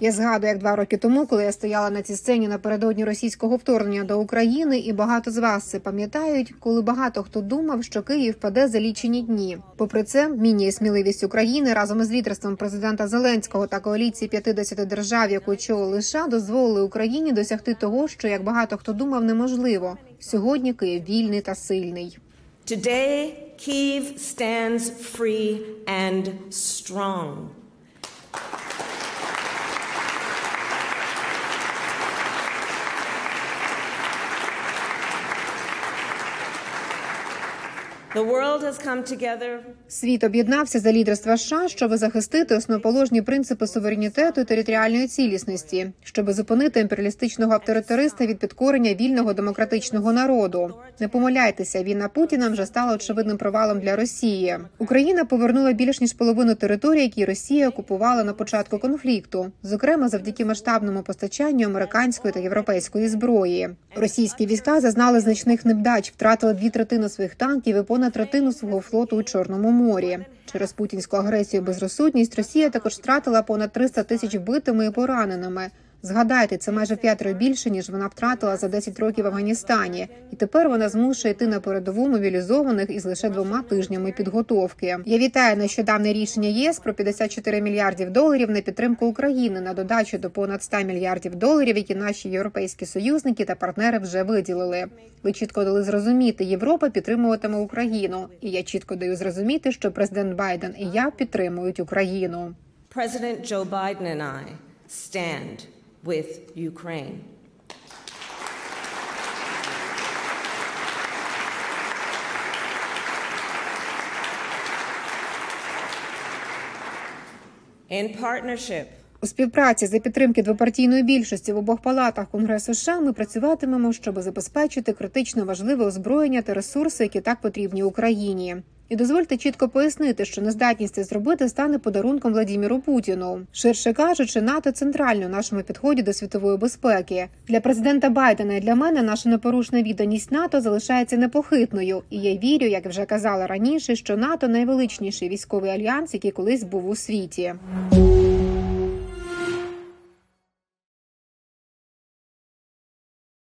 Я згадую, як два роки тому, коли я стояла на цій сцені напередодні російського вторгнення до України, і багато з вас це пам'ятають, коли багато хто думав, що Київ паде за лічені дні. Попри це, міні сміливість України разом із лідерством президента Зеленського та коаліції 50 держав, яку очолили США, дозволили Україні досягти того, що як багато хто думав, неможливо. Сьогодні Київ вільний та сильний. Today, Kyiv stands free and strong. Світ об'єднався за лідерства США, щоб захистити основоположні принципи суверенітету і територіальної цілісності, щоб зупинити імперіалістичного авторитариста від підкорення вільного демократичного народу. Не помиляйтеся, війна Путіна вже стала очевидним провалом для Росії. Україна повернула більш ніж половину території, які Росія окупувала на початку конфлікту, зокрема завдяки масштабному постачанню американської та європейської зброї. Російські війська зазнали значних невдач, втратили дві третини своїх танків і понад третину свого флоту у Чорному морі. Через путінську агресію і безрозсудність Росія також втратила понад 300 тисяч вбитими і пораненими. Згадайте, це майже п'ятеро більше ніж вона втратила за 10 років в Афганістані, і тепер вона змушує йти на передову мобілізованих із лише двома тижнями підготовки. Я вітаю нещодавне рішення ЄС про 54 мільярдів доларів на підтримку України на додачу до понад 100 мільярдів доларів, які наші європейські союзники та партнери вже виділили. Ви чітко дали зрозуміти, Європа підтримуватиме Україну, і я чітко даю зрозуміти, що президент Байден і я підтримують Україну. President Joe Biden and I stand with Ukraine. In partnership У співпраці за підтримки двопартійної більшості в обох палатах Конгресу США ми працюватимемо, щоб забезпечити критично важливе озброєння та ресурси, які так потрібні Україні. І дозвольте чітко пояснити, що нездатність це зробити стане подарунком Владіміру Путіну. Ширше кажучи, НАТО центрально в нашому підході до світової безпеки. Для президента Байдена і для мене наша непорушна відданість НАТО залишається непохитною. І я вірю, як вже казала раніше, що НАТО найвеличніший військовий альянс, який колись був у світі.